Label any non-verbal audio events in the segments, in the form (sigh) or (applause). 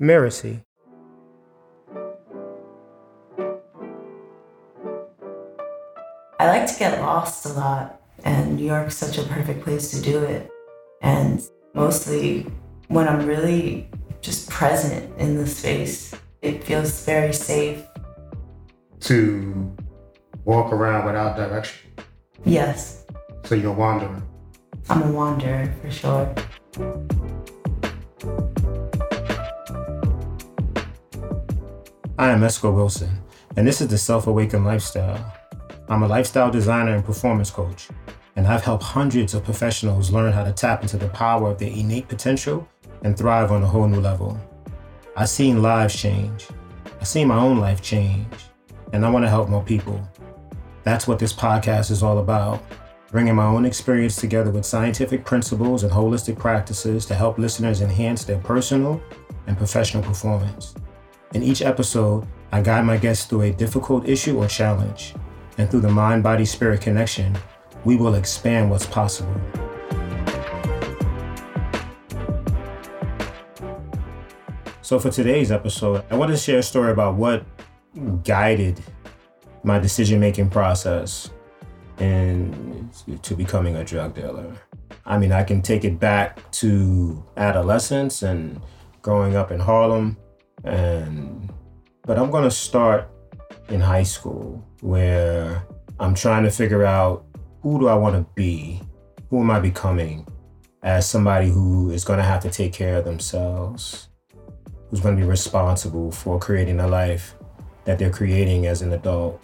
Mirasee. I like to get lost a lot, and New York's such a perfect place to do it. And mostly when I'm really just present in the space, it feels very safe. To walk around without direction. Yes, So you're wandering. I'm a wanderer for sure. I am Esco Wilson, and this is the Self Awakened Lifestyle. I'm a lifestyle designer and performance coach, and I've helped hundreds of professionals learn how to tap into the power of their innate potential and thrive on a whole new level. I've seen lives change, I've seen my own life change, and I want to help more people. That's what this podcast is all about bringing my own experience together with scientific principles and holistic practices to help listeners enhance their personal and professional performance. In each episode, I guide my guests through a difficult issue or challenge, and through the mind body spirit connection, we will expand what's possible. So, for today's episode, I want to share a story about what guided my decision making process and to becoming a drug dealer. I mean, I can take it back to adolescence and growing up in Harlem and but I'm to start in high school where I'm trying to figure out who do I want to be? Who am I becoming as somebody who is going to have to take care of themselves? Who's going to be responsible for creating a life that they're creating as an adult?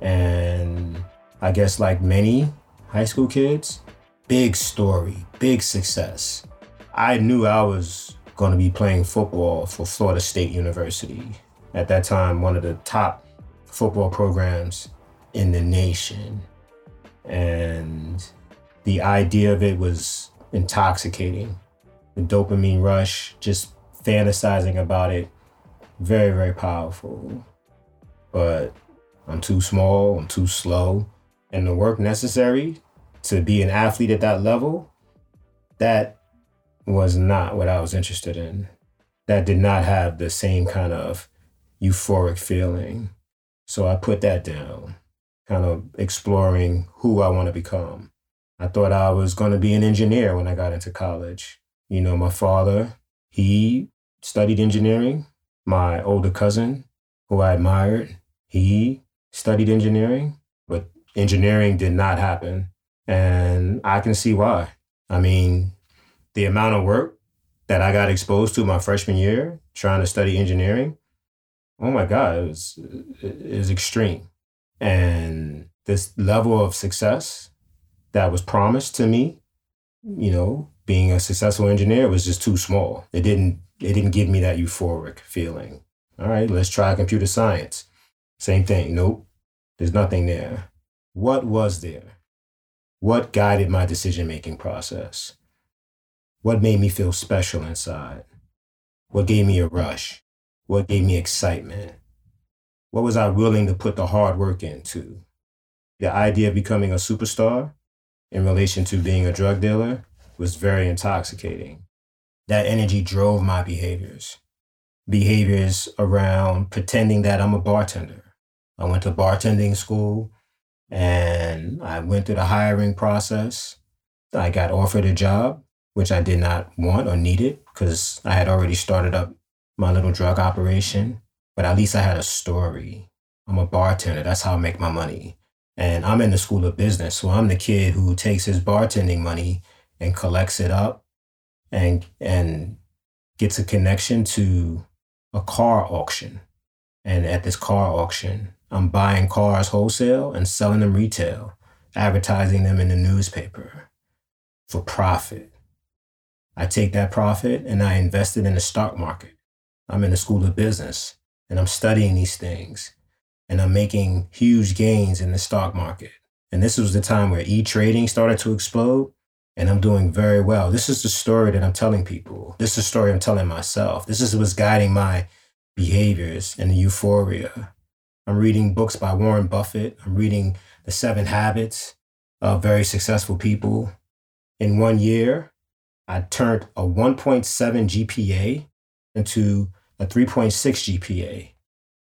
And I guess, like many high school kids, big story, big success. I knew I was going to be playing football for Florida State University. At that time, one of the top football programs in the nation. And the idea of it was intoxicating. The dopamine rush, just fantasizing about it, very, very powerful. But I'm too small, I'm too slow. And the work necessary to be an athlete at that level, that was not what I was interested in. That did not have the same kind of euphoric feeling. So I put that down, kind of exploring who I want to become. I thought I was going to be an engineer when I got into college. You know, my father, he studied engineering. My older cousin, who I admired, he studied engineering, but engineering did not happen. And I can see why. I mean, the amount of work that I got exposed to my freshman year trying to study engineering, oh my God, it was, was extreme. And this level of success that was promised to me, you know, being a successful engineer was just too small. It didn't it didn't give me that euphoric feeling. All right, let's try computer science. Same thing. Nope. There's nothing there. What was there? What guided my decision making process? What made me feel special inside? What gave me a rush? What gave me excitement? What was I willing to put the hard work into? The idea of becoming a superstar in relation to being a drug dealer was very intoxicating. That energy drove my behaviors. Behaviors around pretending that I'm a bartender. I went to bartending school and I went through the hiring process. I got offered a job, which I did not want or needed because I had already started up my little drug operation. But at least I had a story. I'm a bartender. That's how I make my money. And I'm in the school of business. So I'm the kid who takes his bartending money and collects it up and and gets a connection to a car auction. And at this car auction, I'm buying cars wholesale and selling them retail, advertising them in the newspaper for profit. I take that profit and I invest it in the stock market. I'm in the school of business and I'm studying these things and I'm making huge gains in the stock market. And this was the time where e trading started to explode and I'm doing very well. This is the story that I'm telling people. This is the story I'm telling myself. This is what's guiding my behaviors and the euphoria. I'm reading books by Warren Buffett. I'm reading The Seven Habits of Very Successful People. In one year, I turned a 1.7 GPA into a 3.6 GPA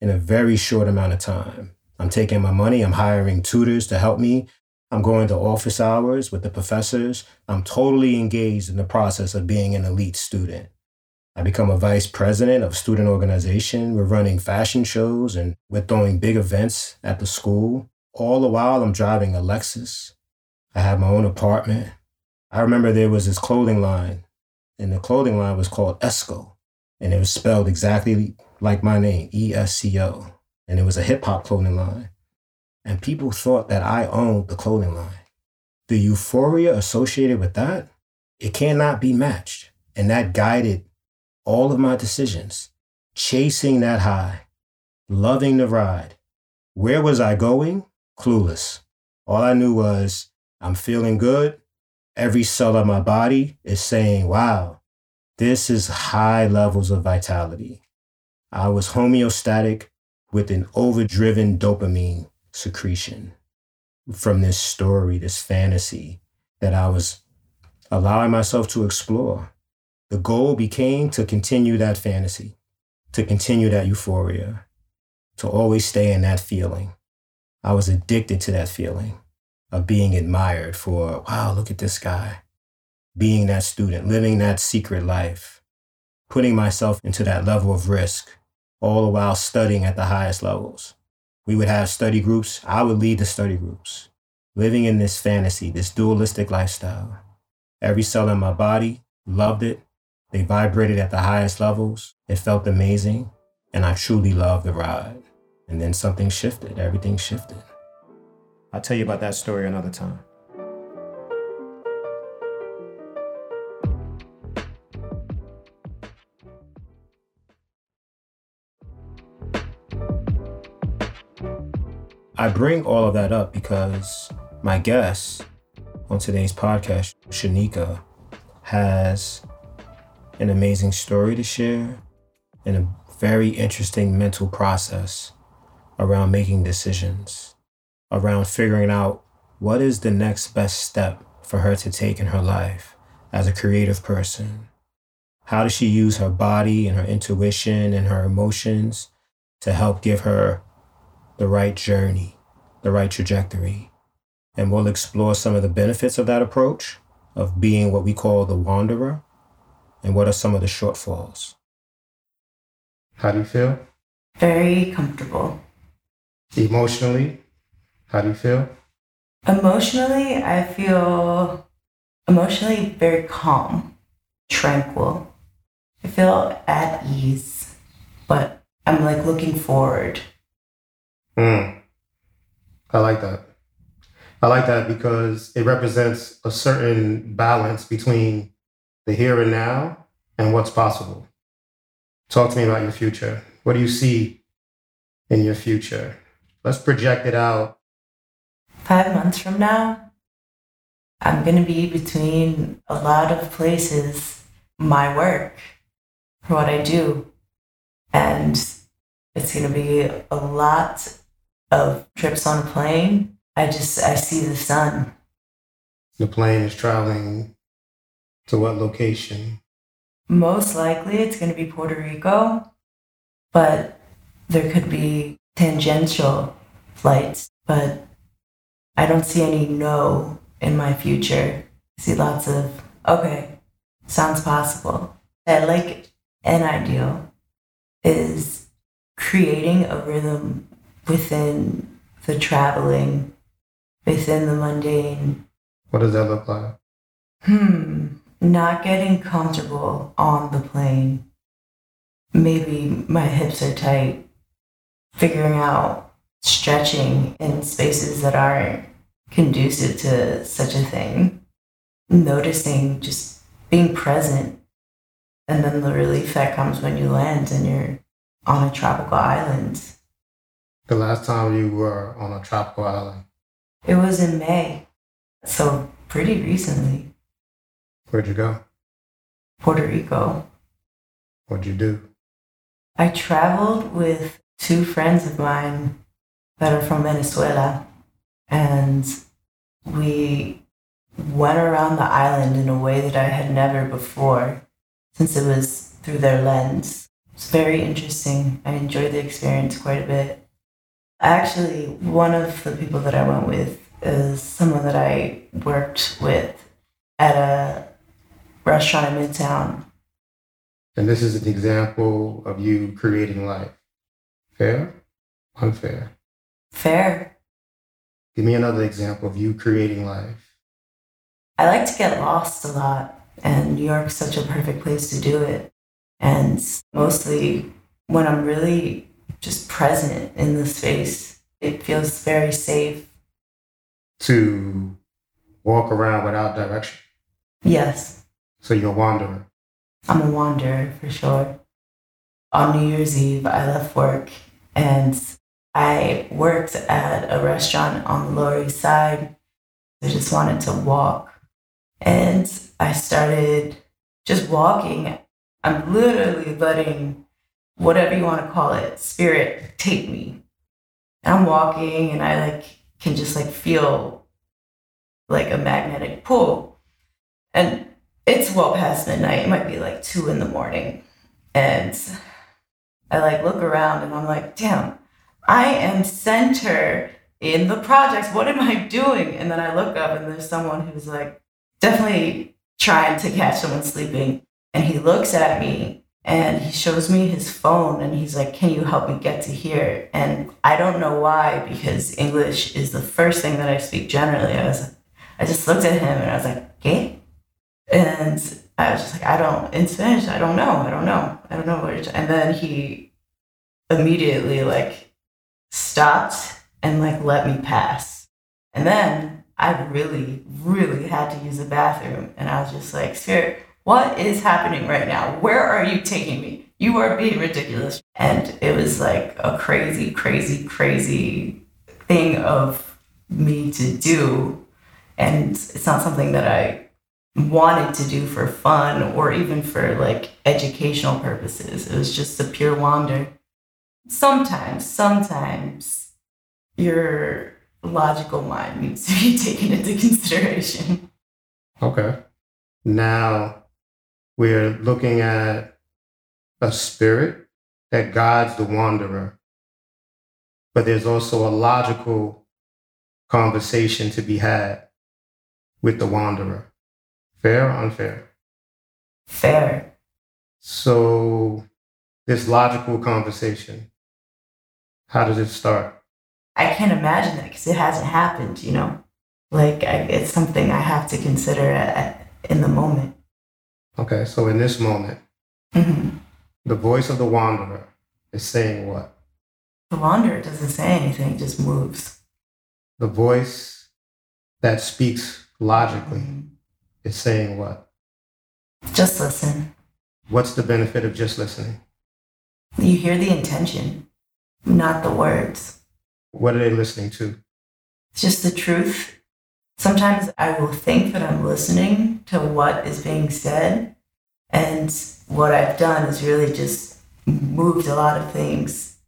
in a very short amount of time. I'm taking my money, I'm hiring tutors to help me. I'm going to office hours with the professors. I'm totally engaged in the process of being an elite student. I become a vice president of student organization. We're running fashion shows and we're throwing big events at the school. All the while, I'm driving a Lexus. I have my own apartment. I remember there was this clothing line, and the clothing line was called Esco, and it was spelled exactly like my name, E S C O. And it was a hip hop clothing line. And people thought that I owned the clothing line. The euphoria associated with that, it cannot be matched. And that guided all of my decisions, chasing that high, loving the ride. Where was I going? Clueless. All I knew was I'm feeling good. Every cell of my body is saying, wow, this is high levels of vitality. I was homeostatic with an overdriven dopamine secretion from this story, this fantasy that I was allowing myself to explore. The goal became to continue that fantasy, to continue that euphoria, to always stay in that feeling. I was addicted to that feeling of being admired for, wow, look at this guy. Being that student, living that secret life, putting myself into that level of risk, all the while studying at the highest levels. We would have study groups. I would lead the study groups, living in this fantasy, this dualistic lifestyle. Every cell in my body loved it. They vibrated at the highest levels. It felt amazing. And I truly loved the ride. And then something shifted. Everything shifted. I'll tell you about that story another time. I bring all of that up because my guest on today's podcast, Shaneeka, has an amazing story to share and a very interesting mental process around making decisions, around figuring out what is the next best step for her to take in her life as a creative person. How does she use her body and her intuition and her emotions to help give her the right journey, the right trajectory. And we'll explore some of the benefits of that approach of being what we call the wanderer and what are some of the shortfalls. How do you feel? Very comfortable. Emotionally, how do you feel? Emotionally, I feel emotionally very calm, tranquil. I feel at ease, but I'm like looking forward Mm. I like that. I like that because it represents a certain balance between the here and now and what's possible. Talk to me about your future. What do you see in your future? Let's project it out. Five months from now, I'm going to be between a lot of places, my work, for what I do. And it's going to be a lot of trips on a plane, I just I see the sun. The plane is traveling to what location? Most likely it's going to be Puerto Rico, but there could be tangential flights, but I don't see any no in my future. I see lots of okay, sounds possible. I like an ideal is creating a rhythm within the traveling, within the mundane. What does that look like? Hmm, not getting comfortable on the plane. Maybe my hips are tight. Figuring out stretching in spaces that aren't conducive to such a thing. Noticing just being present. And then the relief that comes when you land and you're on a tropical island the last time you were on a tropical island? It was in May, so pretty recently. Where'd you go? Puerto Rico. What'd you do? I traveled with two friends of mine that are from Venezuela, and we went around the island in a way that I had never before, since it was through their lens. It's very interesting. I enjoyed the experience quite a bit. Actually, one of the people that I went with is someone that I worked with at a restaurant in Midtown. And this is an example of you creating life. Fair? Unfair? Fair. Give me another example of you creating life. I like to get lost a lot, and New York's such a perfect place to do it. And mostly when I'm really just present in the space, it feels very safe. To walk around without direction. Yes, So you're a wanderer. I'm a wanderer for sure. On New Year's Eve, I left work and I worked at a restaurant on the Lower East Side. I just wanted to walk. And I started just walking. I'm literally letting whatever you want to call it, spirit take me. And I'm walking and I like can just like feel like a magnetic pull. And it's well past midnight. It might be like two in the morning. And I like look around and I'm like, damn, I am center in the projects. What am I doing? And then I look up and there's someone who's like definitely trying to catch someone sleeping. And he looks at me and he shows me his phone and he's like, Can you help me get to here? And I don't know why, because English is the first thing that I speak generally. I was I just looked at him and I was like, ¿Qué? And I was just like, I don't, in Spanish, I don't know. I don't know. I don't know what you're, and then he immediately like stopped and like let me pass. And then I really, really had to use the bathroom. And I was just like, Spirit, what is happening right now? Where are you taking me? You are being ridiculous. And it was like a crazy, crazy, crazy thing of me to do. And it's not something that I wanted to do for fun or even for like educational purposes. It was just a pure wander. Sometimes, sometimes your logical mind needs to be (laughs) taken into consideration. Okay. Now we're looking at a spirit that guides the wanderer, but there's also a logical conversation to be had with the wanderer. Fair or unfair? Fair. So, this logical conversation, how does it start? I can't imagine that because it hasn't happened, you know? Like, I, it's something I have to consider at, in the moment. Okay, so in this moment, hmm the voice of the wanderer is saying what? The wanderer doesn't say anything, just moves. The voice that speaks logically Mhm. is saying what? Just listen. What's the benefit of just listening? You hear the intention, not the words. What are they listening to? It's just the truth. Sometimes I will think that I'm listening to what is being said, and what I've done is really just moved a lot of things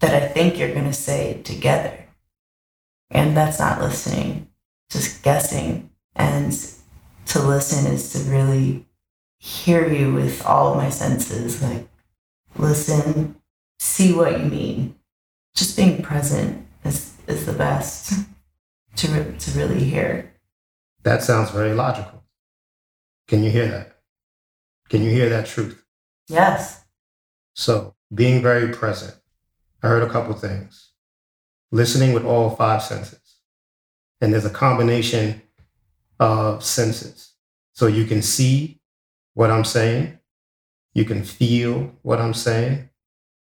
that I think you're going to say together. And that's not listening, just guessing. And to listen is to really hear you with all of my senses like, listen, see what you mean. Just being present is, is the best to, re- to really hear. That sounds very logical. Can you hear that? Can you hear that truth? Yes. So, being very present. I heard a couple things. Listening with all five senses. And there's a combination of senses. So you can see what I'm saying, you can feel what I'm saying,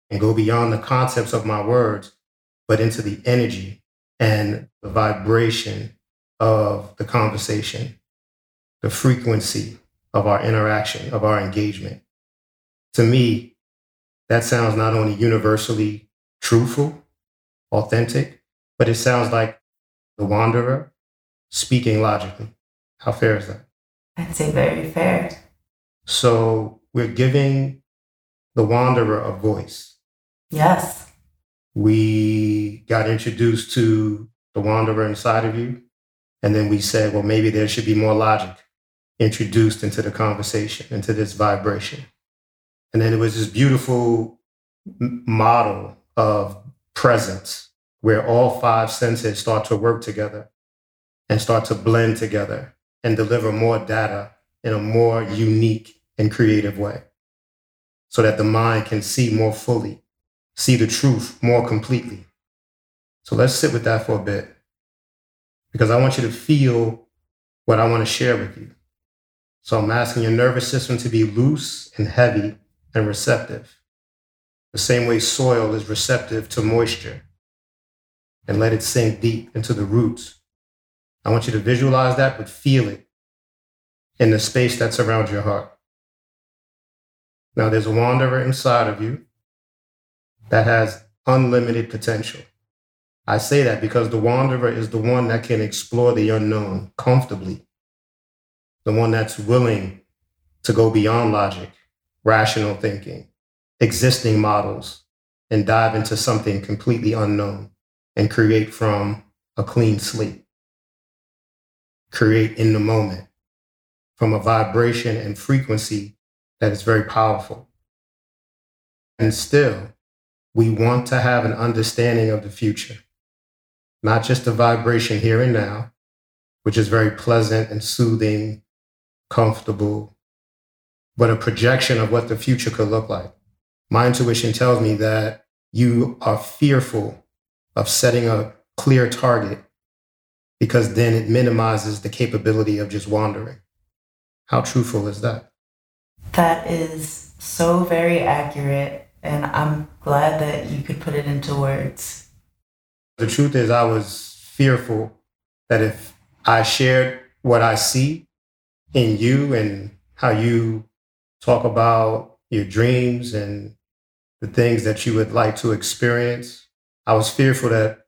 and go beyond the concepts of my words, but into the energy and the vibration of the conversation, the frequency of our interaction, of our engagement. To me, that sounds not only universally truthful, authentic, but it sounds like the wanderer speaking logically. How fair is that? I'd say very fair. So we're giving the wanderer a voice. Yes. We got introduced to the wanderer inside of you. And then we said, well, maybe there should be more logic introduced into the conversation, into this vibration. And then it was this beautiful model of presence where all five senses start to work together and start to blend together and deliver more data in a more unique and creative way so that the mind can see more fully, see the truth more completely. So let's sit with that for a bit because I want you to feel what I want to share with you. So I'm asking your nervous system to be loose and heavy and receptive, the same way soil is receptive to moisture, and let it sink deep into the roots. I want you to visualize that, but feel it in the space that's around your heart. Now, there's a wanderer inside of you that has unlimited potential. I say that because the wanderer is the one that can explore the unknown comfortably, the one that's willing to go beyond logic, rational thinking, existing models, and dive into something completely unknown and create from a clean slate. Create in the moment from a vibration and frequency that is very powerful. And still, we want to have an understanding of the future, not just a vibration here and now, which is very pleasant and soothing, comfortable, but a projection of what the future could look like. My intuition tells me that you are fearful of setting a clear target because then it minimizes the capability of just wandering. How truthful is that? That is so very accurate. And I'm glad that you could put it into words. The truth is, I was fearful that if I shared what I see in you and how you talk about your dreams and the things that you would like to experience, I was fearful that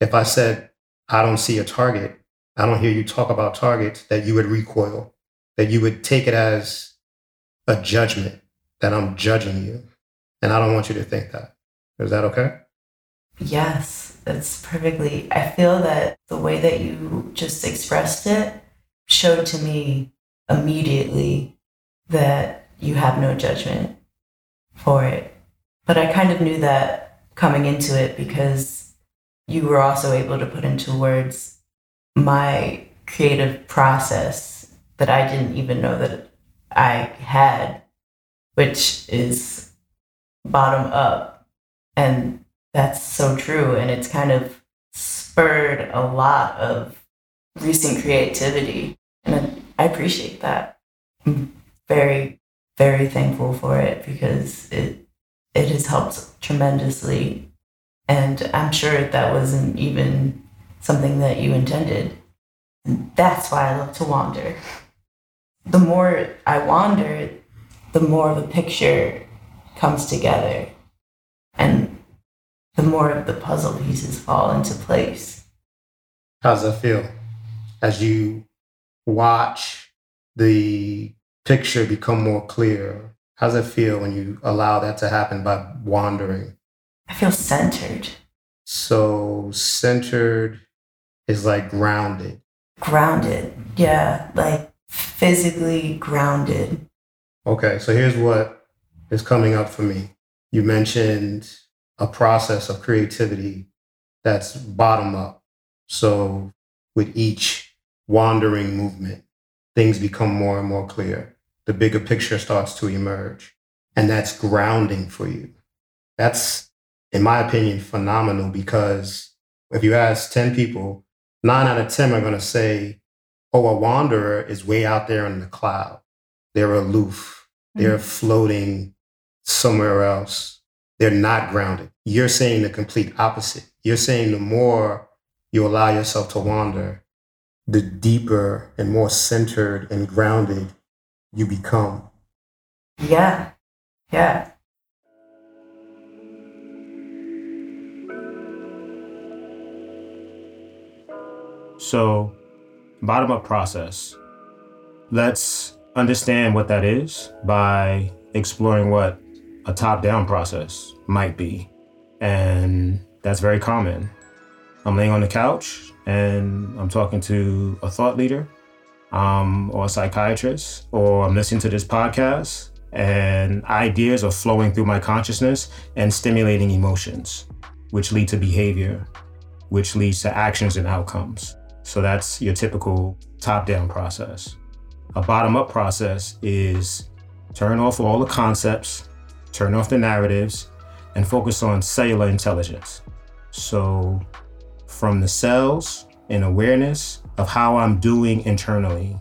if I said, I don't see a target, I don't hear you talk about targets, that you would recoil, that you would take it as a judgment that I'm judging you. And I don't want you to think that. Is that okay? Yes, it's perfectly. I feel that the way that you just expressed it showed to me immediately that you have no judgment for it. But I kind of knew that coming into it because you were also able to put into words my creative process that I didn't even know that I had, which is bottom up. And that's so true. And it's kind of spurred a lot of recent creativity. And I appreciate that. I'm very, very thankful for it because it it has helped tremendously. And I'm sure that wasn't even something that you intended. And that's why I love to wander the more I wander, the more of a picture comes together and the more of the puzzle pieces fall into place. How's that feel as you watch the picture become more clear? How's it feel when you allow that to happen by wandering? I feel centered. So, centered is like grounded. Grounded, yeah. Like physically grounded. Okay, so here's what is coming up for me. You mentioned a process of creativity that's bottom up. So with each wandering movement, things become more and more clear. The bigger picture starts to emerge. And that's grounding for you. That's, in my opinion, phenomenal because if you ask 10 people, nine out of 10 are going to say, oh, a wanderer is way out there in the cloud. They're aloof. They're mm-hmm. floating somewhere else. They're not grounded. You're saying the complete opposite. You're saying the more you allow yourself to wander, the deeper and more centered and grounded you become. Yeah. Yeah. So bottom up process. Let's understand what that is by exploring what a top down process might be. And that's very common. I'm laying on the couch and I'm talking to a thought leader um, or a psychiatrist, or I'm listening to this podcast and ideas are flowing through my consciousness and stimulating emotions, which lead to behavior, which leads to actions and outcomes. So that's your typical top down process. A bottom up process is turn off all the concepts, turn off the narratives, and focus on cellular intelligence. So, from the cells and awareness of how I'm doing internally,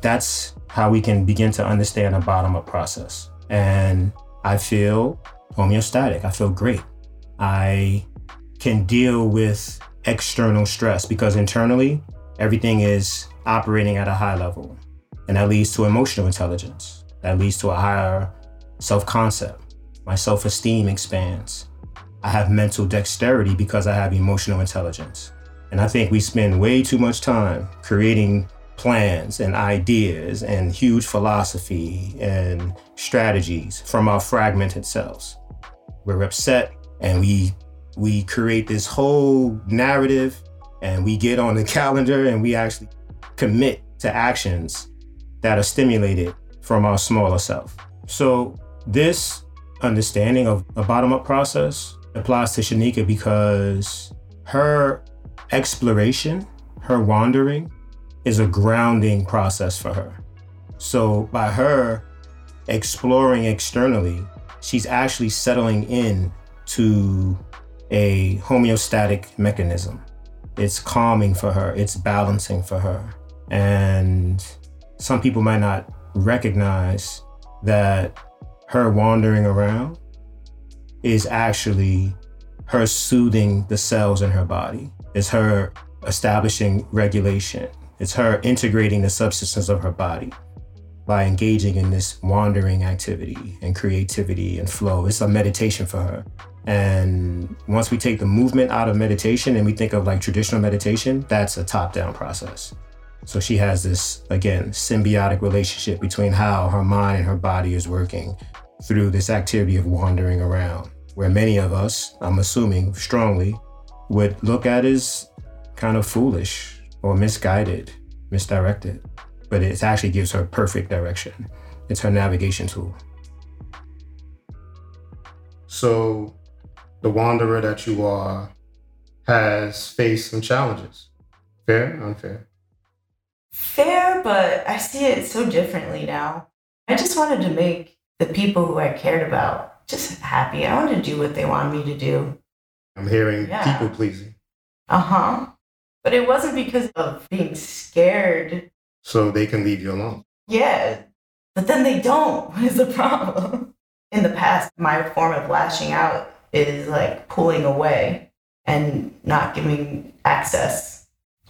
that's how we can begin to understand a bottom up process. And I feel homeostatic. I feel great. I can deal with external stress because internally, everything is operating at a high level. And that leads to emotional intelligence. That leads to a higher self concept. My self esteem expands. I have mental dexterity because I have emotional intelligence. And I think we spend way too much time creating plans and ideas and huge philosophy and strategies from our fragmented selves. We're upset and we we create this whole narrative and we get on the (laughs) calendar and we actually commit to actions that are stimulated from our smaller self. So this understanding of a bottom-up process applies to Shaneeka because her exploration, her wandering, is a grounding process for her. So by her exploring externally, she's actually settling in to a homeostatic mechanism. It's calming for her, it's balancing for her. And some people might not recognize that her wandering around is actually her soothing the cells in her body. It's her establishing regulation. It's her integrating the substances of her body by engaging in this wandering activity and creativity and flow. It's a meditation for her. And once we take the movement out of meditation and we think of like traditional meditation, that's a top down process. So she has this, again, symbiotic relationship between how her mind and her body is working through this activity of wandering around, where many of us, I'm assuming strongly, would look at as kind of foolish or misguided, misdirected. But it actually gives her perfect direction. It's her navigation tool. So, the wanderer that you are has faced some challenges. Fair, unfair? Fair, but I see it so differently now. I just wanted to make the people who I cared about just happy. I wanted to do what they wanted me to do. I'm hearing yeah. people pleasing. Uh huh. But it wasn't because of being scared. So they can leave you alone. Yeah. But then they don't, (laughs) is the problem. In the past, my form of lashing out is like pulling away and not giving access.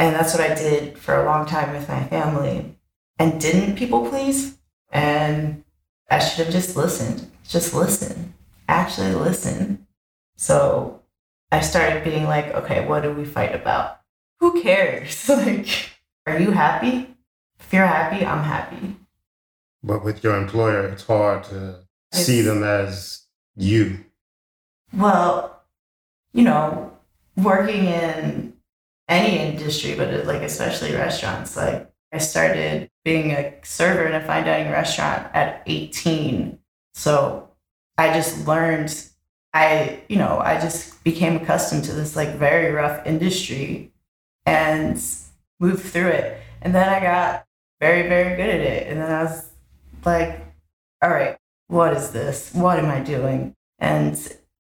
And that's what I did for a long time with my family. And didn't people please? And I should have just listened. Just listen. Actually listen. So I started being like, okay, what do we fight about? Who cares? (laughs) like, are you happy? If you're happy, I'm happy. But with your employer, it's hard to it's, see them as you. Well, you know, working in any industry, but uh, like especially restaurants, like I started being a server in a fine dining restaurant at 18. So I just learned, I, you know, I just became accustomed to this like very rough industry and moved through it. And then I got very, very good at it. And then I was like, all right, what is this? What am I doing? And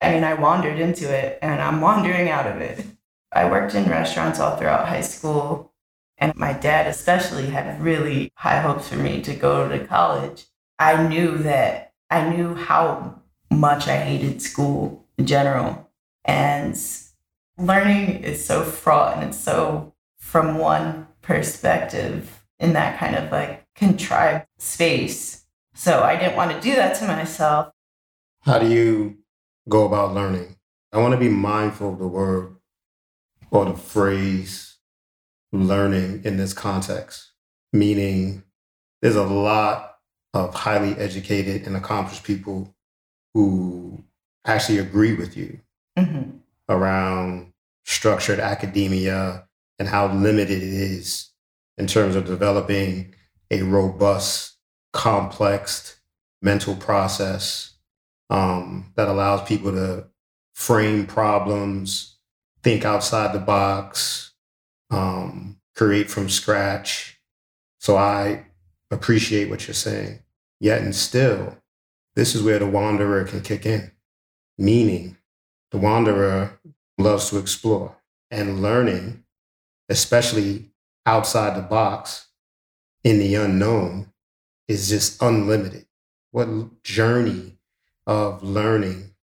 I mean, I wandered into it and I'm wandering out of it. (laughs) I worked in restaurants all throughout high school. And my dad, especially, had really high hopes for me to go to college. I knew that I knew how much I hated school in general. And learning is so fraught and it's so from one perspective in that kind of like contrived space. So I didn't want to do that to myself. How do you go about learning? I want to be mindful of the word or the phrase learning in this context, meaning there's a lot of highly educated and accomplished people who actually agree with you mm-hmm. around structured academia and how limited it is in terms of developing a robust, complex mental process um, that allows people to frame problems, think outside the box, um, create from scratch. So I appreciate what you're saying. Yet and still, this is where the wanderer can kick in. Meaning, the wanderer loves to explore and learning, especially outside the box in the unknown, is just unlimited. What journey of learning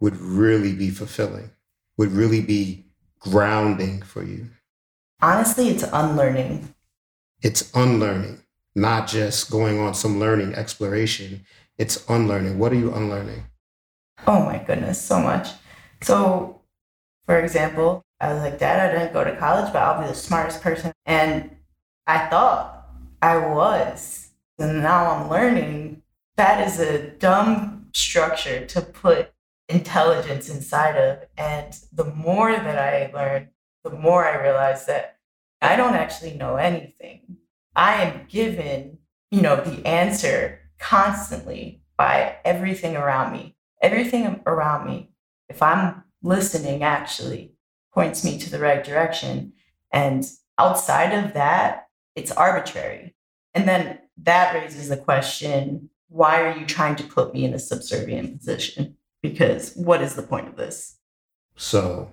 would really be fulfilling, would really be grounding for you? Honestly, it's unlearning. It's unlearning, not just going on some learning exploration. It's unlearning. What are you unlearning? Oh my goodness, so much. So, for example, I was like, Dad, I didn't go to college, but I'll be the smartest person. And I thought I was. And now I'm learning that is a dumb structure to put intelligence inside of. And the more that I learn, the more I realize that I don't actually know anything. I am given, you know, the answer constantly by everything around me. Everything around me, if I'm listening, actually points me to the right direction. And outside of that, it's arbitrary. And then that raises the question why are you trying to put me in a subservient position? Because what is the point of this? So,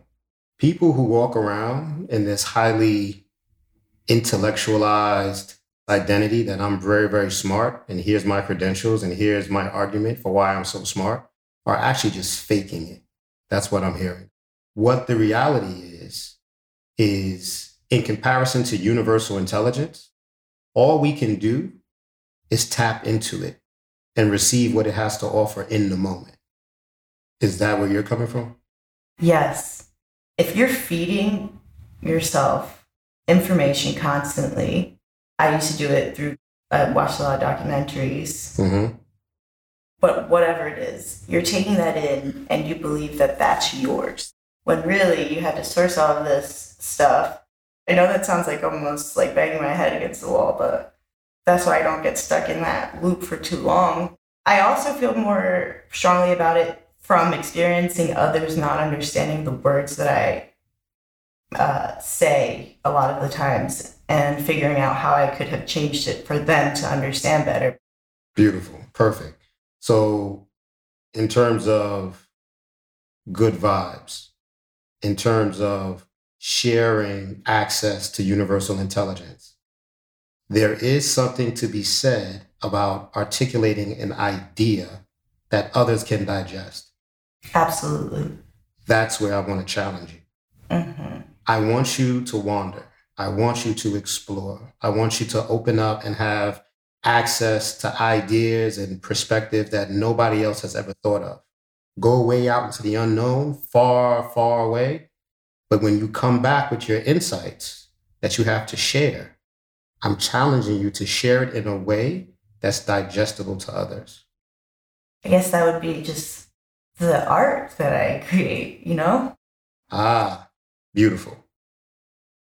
people who walk around in this highly intellectualized identity that I'm very, very smart, and here's my credentials, and here's my argument for why I'm so smart, are actually just faking it. That's what I'm hearing. What the reality is, is in comparison to universal intelligence, all we can do is tap into it and receive what it has to offer in the moment. Is that where you're coming from? Yes. If you're feeding yourself information constantly, I used to do it through, I uh, watched a lot of documentaries. Mm-hmm. But whatever it is, you're taking that in and you believe that that's yours. When really you had to source all of this stuff. I know that sounds like almost like banging my head against the wall, but that's why I don't get stuck in that loop for too long. I also feel more strongly about it from experiencing others not understanding the words that I uh, say a lot of the times and figuring out how I could have changed it for them to understand better. Beautiful. Perfect. So, in terms of good vibes, in terms of sharing access to universal intelligence, there is something to be said about articulating an idea that others can digest. Absolutely. That's where I want to challenge you. Mm-hmm. I want you to wander. I want you to explore. I want you to open up and have access to ideas and perspective that nobody else has ever thought of. Go way out into the unknown, far, far away. But when you come back with your insights that you have to share, I'm challenging you to share it in a way that's digestible to others. I guess that would be just the art that I create, you know? Ah, beautiful.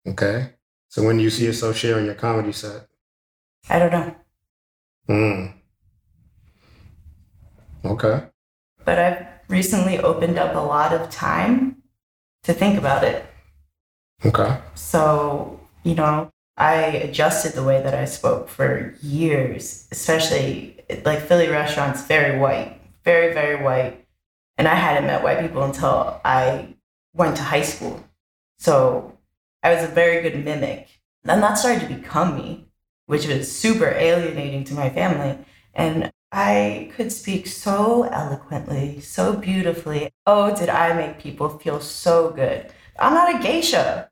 Okay. So when do you see yourself sharing your comedy set? I don't know. Hmm. Okay. But I've recently opened up a lot of time to think about it. Okay. So, you know, I adjusted the way that I spoke for years, especially like Philly restaurants, very white, very, very white. And I hadn't met white people until I went to high school. So I was a very good mimic. And that started to become me, which was super alienating to my family. And I could speak so eloquently, so beautifully. Oh, did I make people feel so good? I'm not a geisha.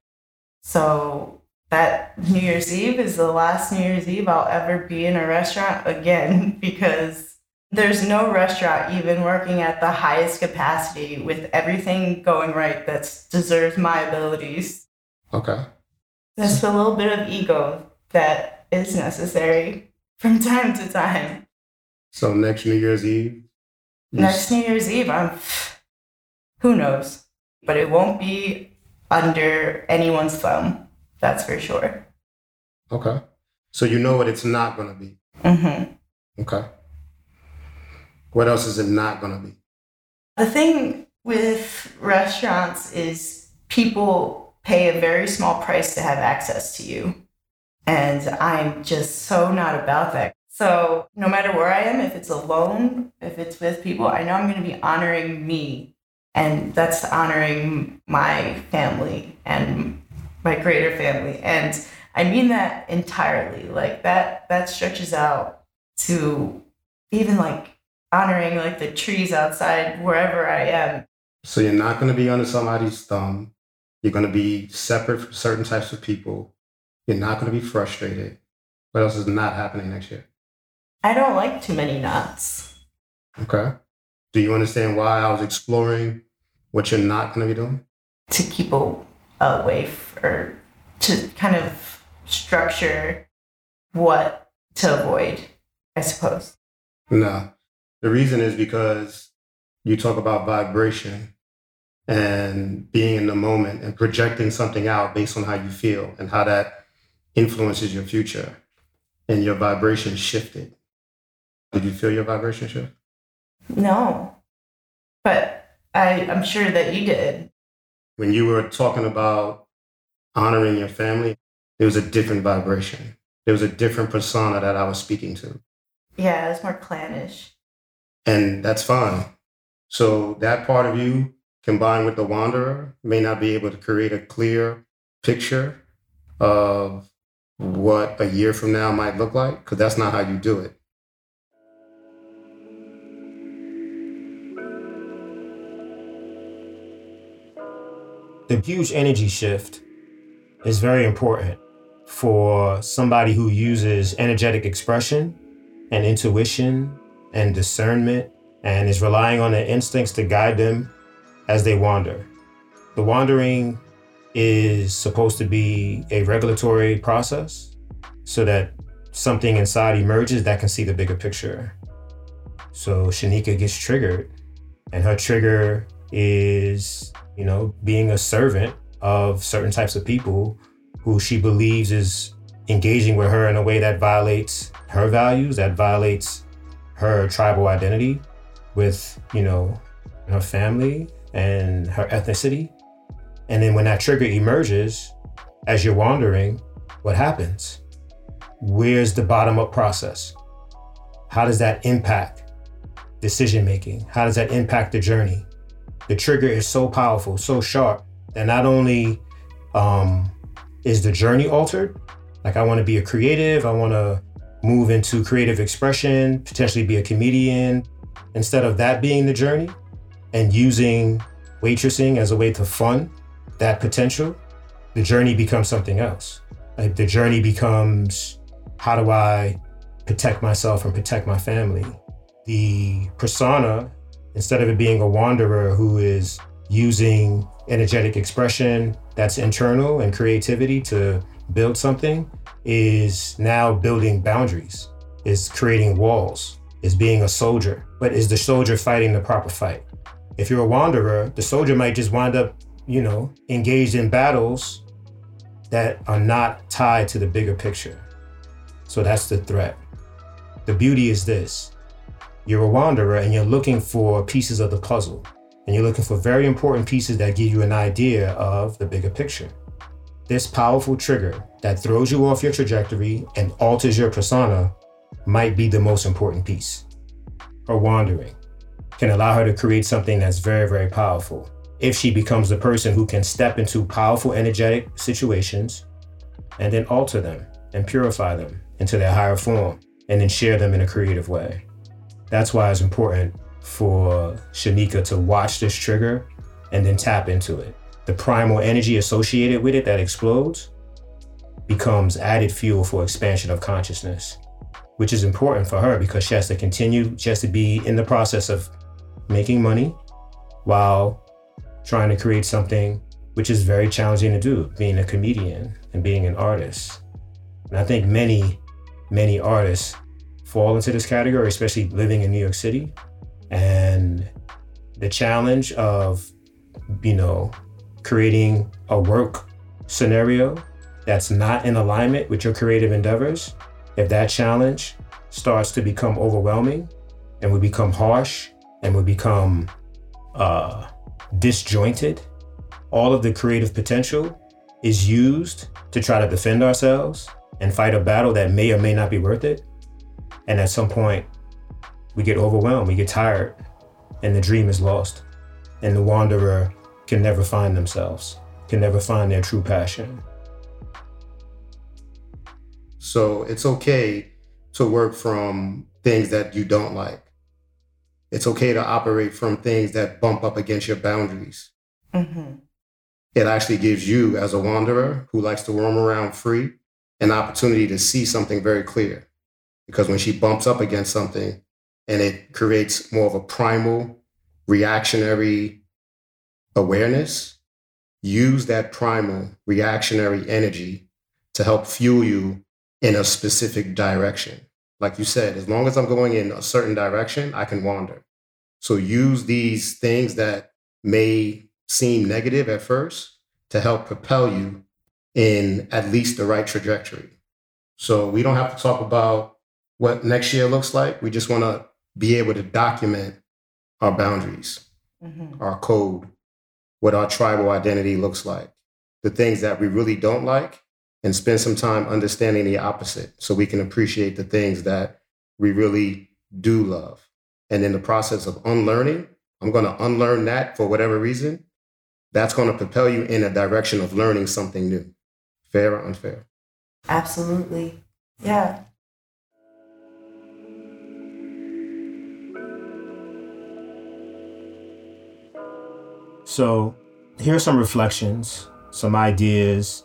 So that New Year's Eve is the last New Year's Eve I'll ever be in a restaurant again (laughs) because there's no restaurant even working at the highest capacity with everything going right that deserves my abilities. Okay. There's a little bit of ego that is necessary from time to time. So next New Year's Eve? Next New Year's Eve, I'm who knows? But it won't be under anyone's thumb. That's for sure. Okay. So you know what it's not going to be. Mm-hmm. Okay. What else is it not going to be? The thing with restaurants is people pay a very small price to have access to you. And I'm just so not about that. So no matter where I am, if it's alone, if it's with people, I know I'm going to be honoring me. And that's honoring my family and my greater family. And I mean that entirely. Like that that stretches out to even like honoring like the trees outside wherever I am. So you're not going to be under somebody's thumb. You're going to be separate from certain types of people. You're not going to be frustrated. What else is not happening next year? I don't like too many knots. Okay. Do you understand why I was exploring what you're not going to be doing? To keep a away or to kind of structure what to avoid, I suppose. No. The reason is because you talk about vibration and being in the moment and projecting something out based on how you feel and how that influences your future. And your vibration shifted. Did you feel your vibration shift? No. But I, I'm sure that you did. When you were talking about honoring your family, there was a different vibration. There was a different persona that I was speaking to. Yeah, it was more clannish. And that's fine. So that part of you combined with the wanderer may not be able to create a clear picture of what a year from now might look like, because that's not how you do it. The huge energy shift is very important for somebody who uses energetic expression and intuition and discernment and is relying on their instincts to guide them as they wander. The wandering is supposed to be a regulatory process so that something inside emerges that can see the bigger picture. So Shaneeka gets triggered, and her trigger is, you know, being a servant of certain types of people who she believes is engaging with her in a way that violates her values, that violates her tribal identity with, you know, her family and her ethnicity. And then when that trigger emerges, as you're wandering, what happens? Where's the bottom up process? How does that impact decision making? How does that impact the journey? The trigger is so powerful, so sharp that not only um, is the journey altered, like I want to be a creative, I want to move into creative expression, potentially be a comedian. Instead of that being the journey and using waitressing as a way to fund that potential, the journey becomes something else. Like the journey becomes how do I protect myself and protect my family? The persona, instead of it being a wanderer who is using energetic expression that's internal and creativity to build something, is now building boundaries, is creating walls, is being a soldier. But is the soldier fighting the proper fight? If you're a wanderer, the soldier might just wind up, you know, engaged in battles that are not tied to the bigger picture. So that's the threat. The beauty is this you're a wanderer and you're looking for pieces of the puzzle, and you're looking for very important pieces that give you an idea of the bigger picture. This powerful trigger that throws you off your trajectory and alters your persona might be the most important piece. Her wandering can allow her to create something that's very, very powerful. If she becomes the person who can step into powerful, energetic situations and then alter them and purify them into their higher form and then share them in a creative way. That's why it's important for Shaneeka to watch this trigger and then tap into it the primal energy associated with it that explodes becomes added fuel for expansion of consciousness, which is important for her because she has to continue, she has to be in the process of making money while trying to create something which is very challenging to do, being a comedian and being an artist. And I think many, many artists fall into this category, especially living in New York City. And the challenge of, you know, creating a work scenario that's not in alignment with your creative endeavors, if that challenge starts to become overwhelming, and we become harsh and we become uh, disjointed, all of the creative potential is used to try to defend ourselves and fight a battle that may or may not be worth it. And at some point, we get overwhelmed, we get tired, and the dream is lost. And the wanderer can never find themselves, can never find their true passion. So it's okay to work from things that you don't like. It's okay to operate from things that bump up against your boundaries. Mm-hmm. It actually gives you, as a wanderer who likes to roam around free, an opportunity to see something very clear. Because when she bumps up against something and it creates more of a primal, reactionary awareness, use that primal, reactionary energy to help fuel you in a specific direction. Like you said, as long as I'm going in a certain direction, I can wander. So use these things that may seem negative at first to help propel you in at least the right trajectory. So we don't have to talk about what next year looks like. We just want to be able to document our boundaries, mm-hmm. our code, what our tribal identity looks like, the things that we really don't like, and spend some time understanding the opposite so we can appreciate the things that we really do love. And in the process of unlearning, I'm going to unlearn that for whatever reason. That's going to propel you in a direction of learning something new. Fair or unfair? Absolutely. Yeah. So, here are some reflections, some ideas,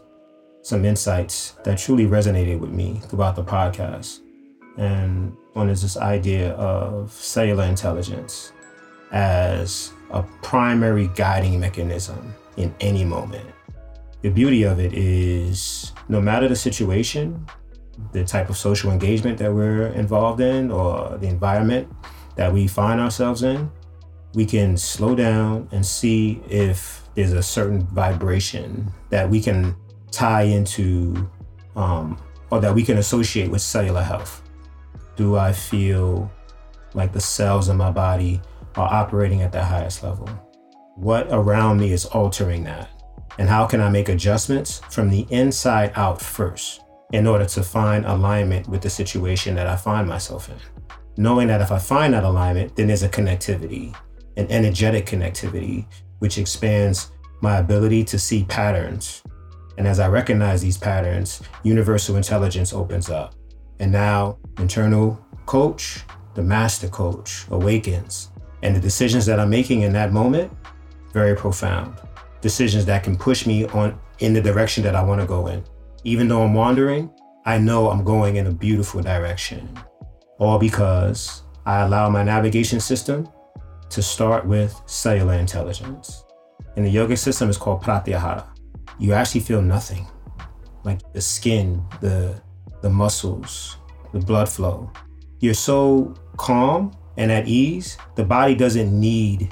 some insights that truly resonated with me throughout the podcast. And one is this idea of cellular intelligence as a primary guiding mechanism in any moment. The beauty of it is no matter the situation, the type of social engagement that we're involved in, or the environment that we find ourselves in, we can slow down and see if there's a certain vibration that we can tie into um, or that we can associate with cellular health. Do I feel like the cells in my body are operating at the highest level? What around me is altering that? And how can I make adjustments from the inside out first in order to find alignment with the situation that I find myself in? Knowing that if I find that alignment, then there's a connectivity, an energetic connectivity, which expands my ability to see patterns. And as I recognize these patterns, universal intelligence opens up. And now, internal coach, the master coach, awakens. And the decisions that I'm making in that moment, very profound. Decisions that can push me on in the direction that I want to go in. Even though I'm wandering, I know I'm going in a beautiful direction. All because I allow my navigation system to start with cellular intelligence. In the yoga system, it's called pratyahara. You actually feel nothing, like the skin, the the muscles, the blood flow. You're so calm and at ease, the body doesn't need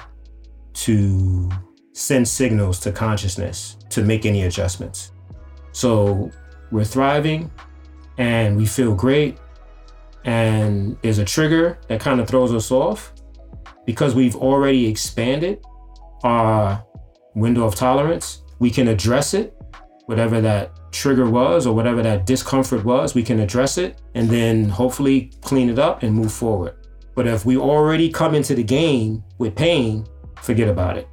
to send signals to consciousness to make any adjustments. So we're thriving and we feel great. And there's a trigger that kind of throws us off because we've already expanded our window of tolerance. We can address it, whatever that trigger was or whatever that discomfort was, we can address it and then hopefully clean it up and move forward. But if we already come into the game with pain, forget about it.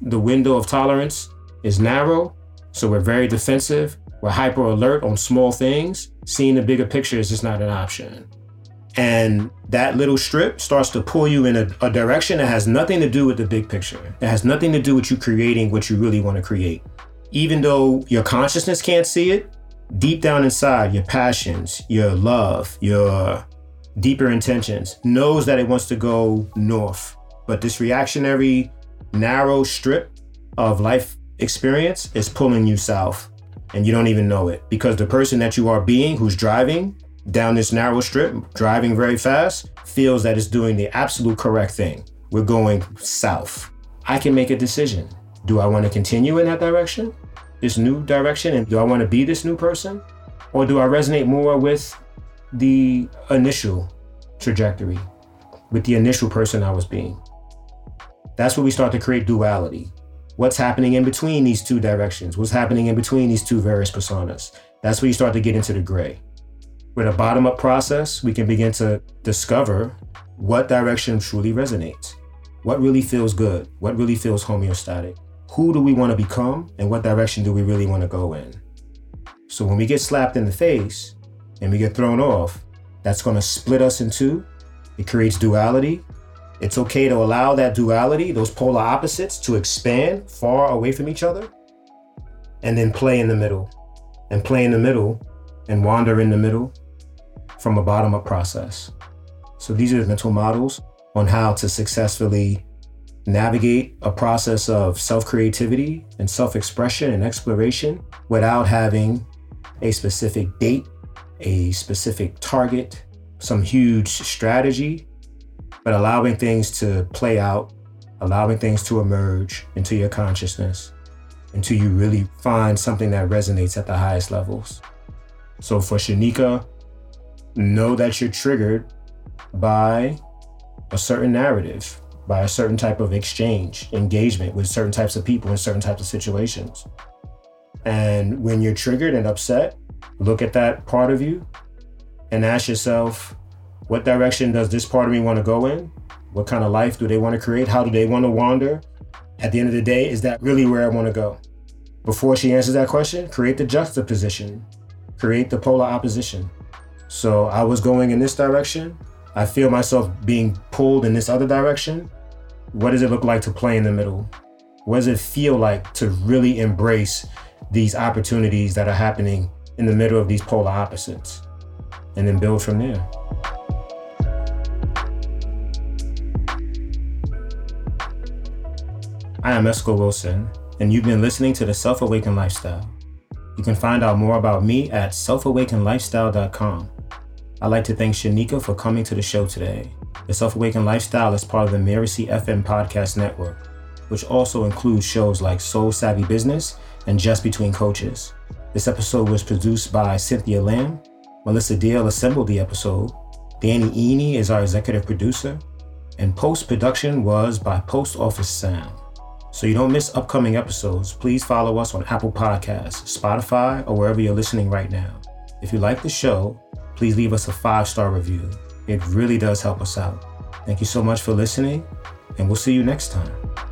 The window of tolerance is narrow, so we're very defensive. We're hyper alert on small things. Seeing the bigger picture is just not an option. And that little strip starts to pull you in a, a, direction that has nothing to do with the big picture. It has nothing to do with you creating what you really want to create even though your consciousness can't see it, deep down inside, your passions, your love, your deeper intentions knows that it wants to go north. But this reactionary, narrow strip of life experience is pulling you south. And you don't even know it because the person that you are being who's driving down this narrow strip, driving very fast, feels that it's doing the absolute correct thing. We're going south. I can make a decision. Do I want to continue in that direction? This new direction? And do I want to be this new person? Or do I resonate more with the initial trajectory? with the initial person I was being. That's where we start to create duality. What's happening in between these two directions? What's happening in between these two various personas? That's where you start to get into the gray. With a bottom up process, we can begin to discover what direction truly resonates, what really feels good, what really feels homeostatic, who do we want to become, and what direction do we really want to go in. So when we get slapped in the face and we get thrown off, that's going to split us in two. It creates duality. It's okay to allow that duality, those polar opposites, to expand far away from each other and then play in the middle and play in the middle and wander in the middle from a bottom up process. So these are mental models on how to successfully navigate a process of self creativity and self expression and exploration without having a specific date, a specific target, some huge strategy, but allowing things to play out, allowing things to emerge into your consciousness until you really find something that resonates at the highest levels. So for Shaneeka, know that you're triggered by a certain narrative, by a certain type of exchange, engagement with certain types of people in certain types of situations. And when you're triggered and upset, look at that part of you and ask yourself, what direction does this part of me want to go in? What kind of life do they want to create? How do they want to wander? At the end of the day, is that really where I want to go? Before she answers that question, create the juxtaposition, create the polar opposition. So I was going in this direction. I feel myself being pulled in this other direction. What does it look like to play in the middle? What does it feel like to really embrace these opportunities that are happening in the middle of these polar opposites? And then build from there. I am Esco Wilson, and you've been listening to the Self Awakened Lifestyle. You can find out more about me at selfawakenedlifestyle.com. I'd like to thank Shaneeka for coming to the show today. The Self Awakened Lifestyle is part of the Mirasee FM podcast network, which also includes shows like Soul Savvy Business and Just Between Coaches. This episode was produced by Cynthia Lamb. Melissa Deal assembled the episode. Danny Iny is our executive producer. And post production was by Post Office Sound. So you don't miss upcoming episodes, please follow us on Apple Podcasts, Spotify, or wherever you're listening right now. If you like the show, please leave us a five star review. It really does help us out. Thank you so much for listening, and we'll see you next time.